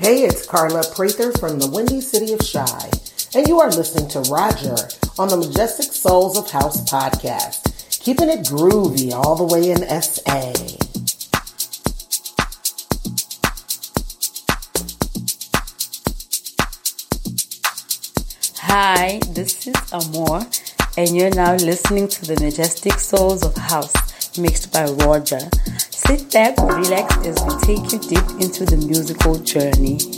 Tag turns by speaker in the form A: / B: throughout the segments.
A: Hey, it's Carla Prather from the windy city of Chi, and you are listening to Roger on the Majestic Souls of House podcast, keeping it groovy all the way in SA.
B: Hi, this is Amor, and you're now listening to the Majestic Souls of House, mixed by Roger. Sit back, relax as we take you deep into the musical journey.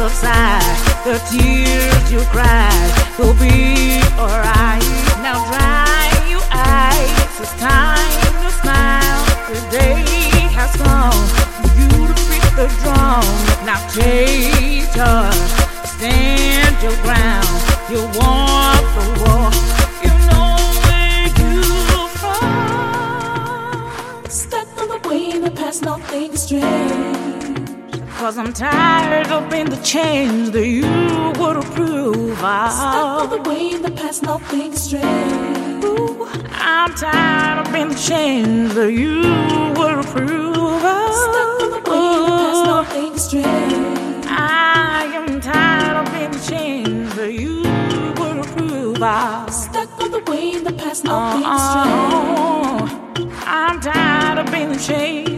C: subside, the tears you cried will be alright. Now dry your eyes, it's time to smile. The day has come for you to beat the drum. Now take joy, stand your ground. You want the war. You know where you from.
D: Step on the way that pass, nothing strange.
C: Cause I'm tired of being the change that you would approve of.
D: Stuck the way in the past, nothing strange.
C: Ooh, I'm tired of being the change that you would approve of.
D: Stuck with the way in the past, nothing strange.
C: I am tired of being the change that you would approve of.
D: Stuck on the way in the past, nothing uh-uh. uh, strange.
E: I'm tired of being
D: the
E: change.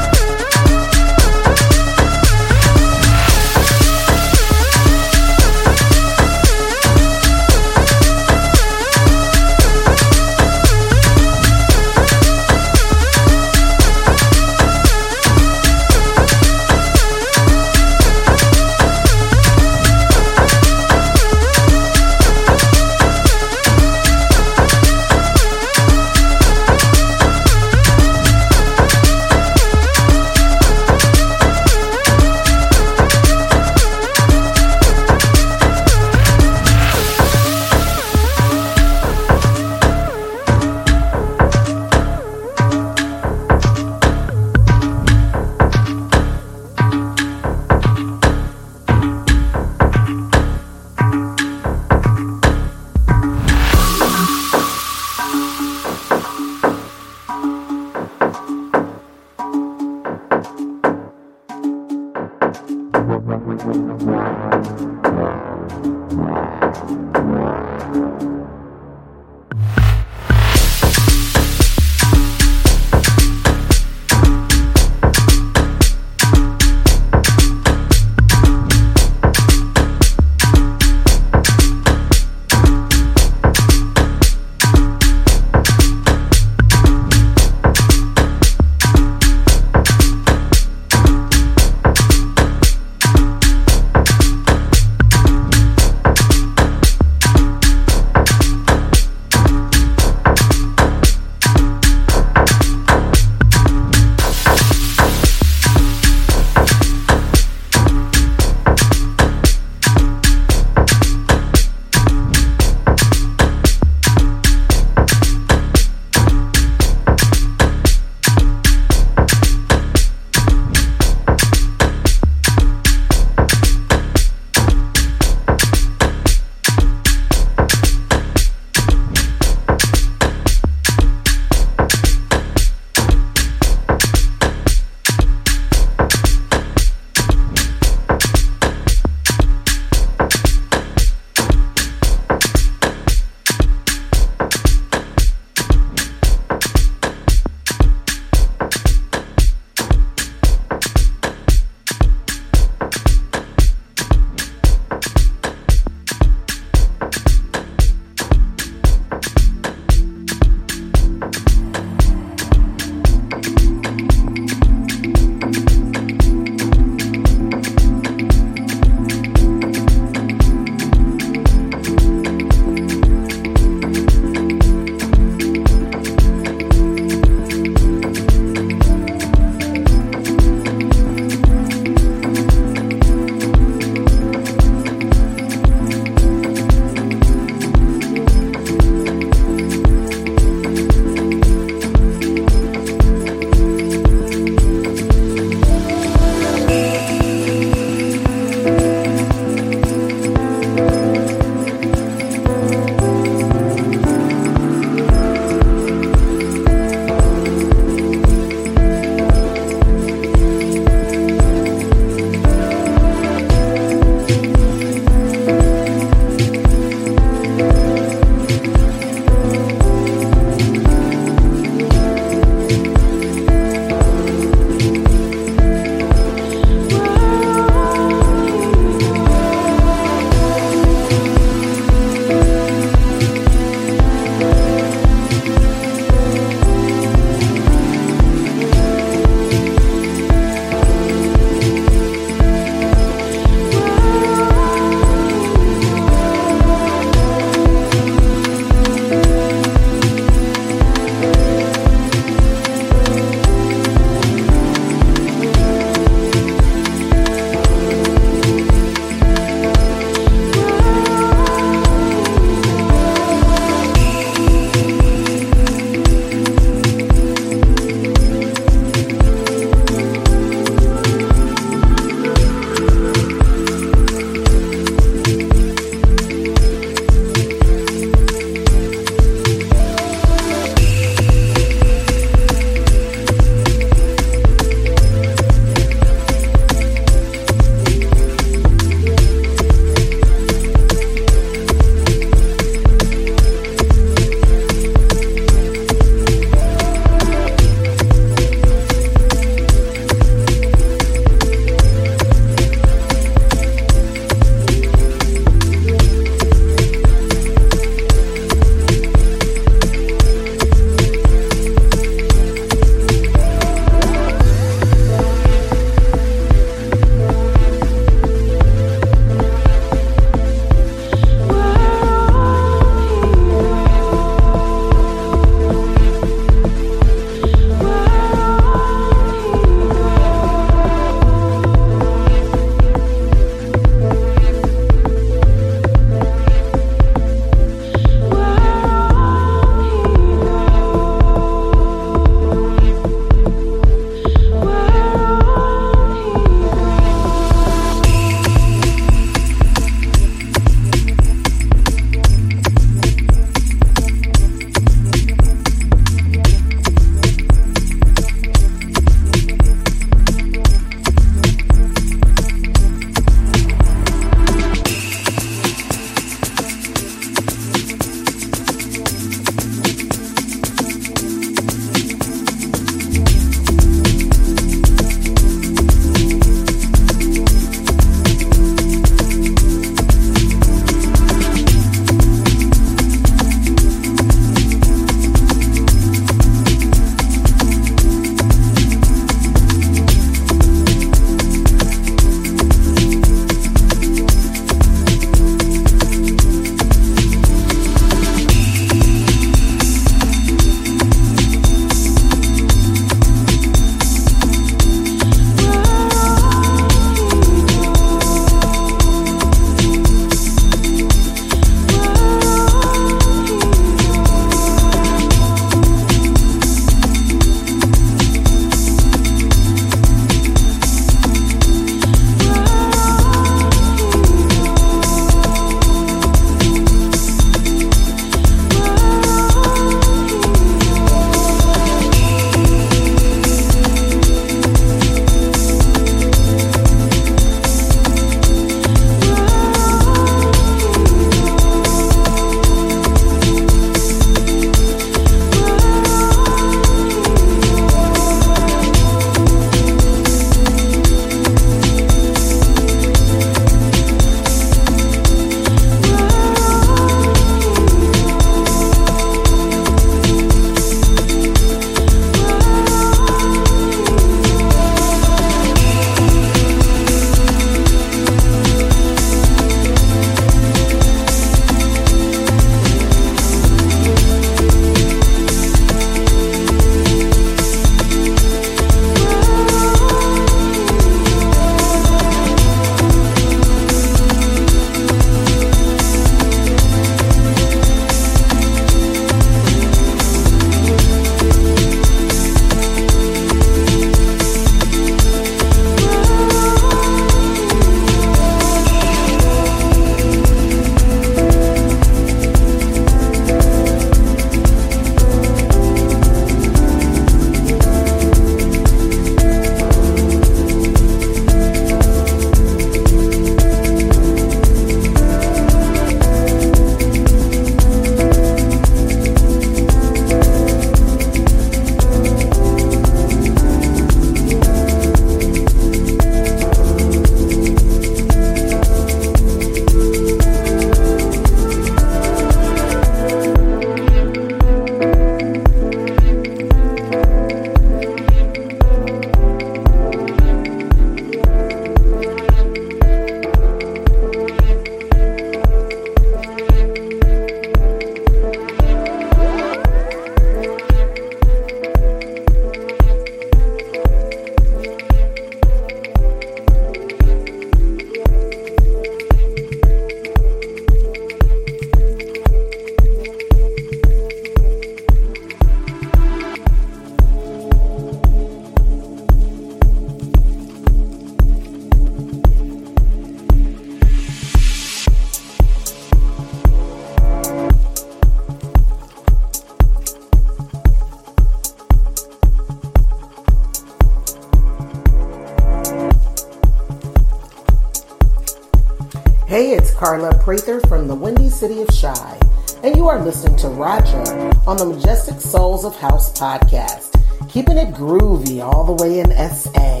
A: Carla Prather from the Windy City of Chi, and you are listening to Roger on the Majestic Souls of House podcast, keeping it groovy all the way in SA.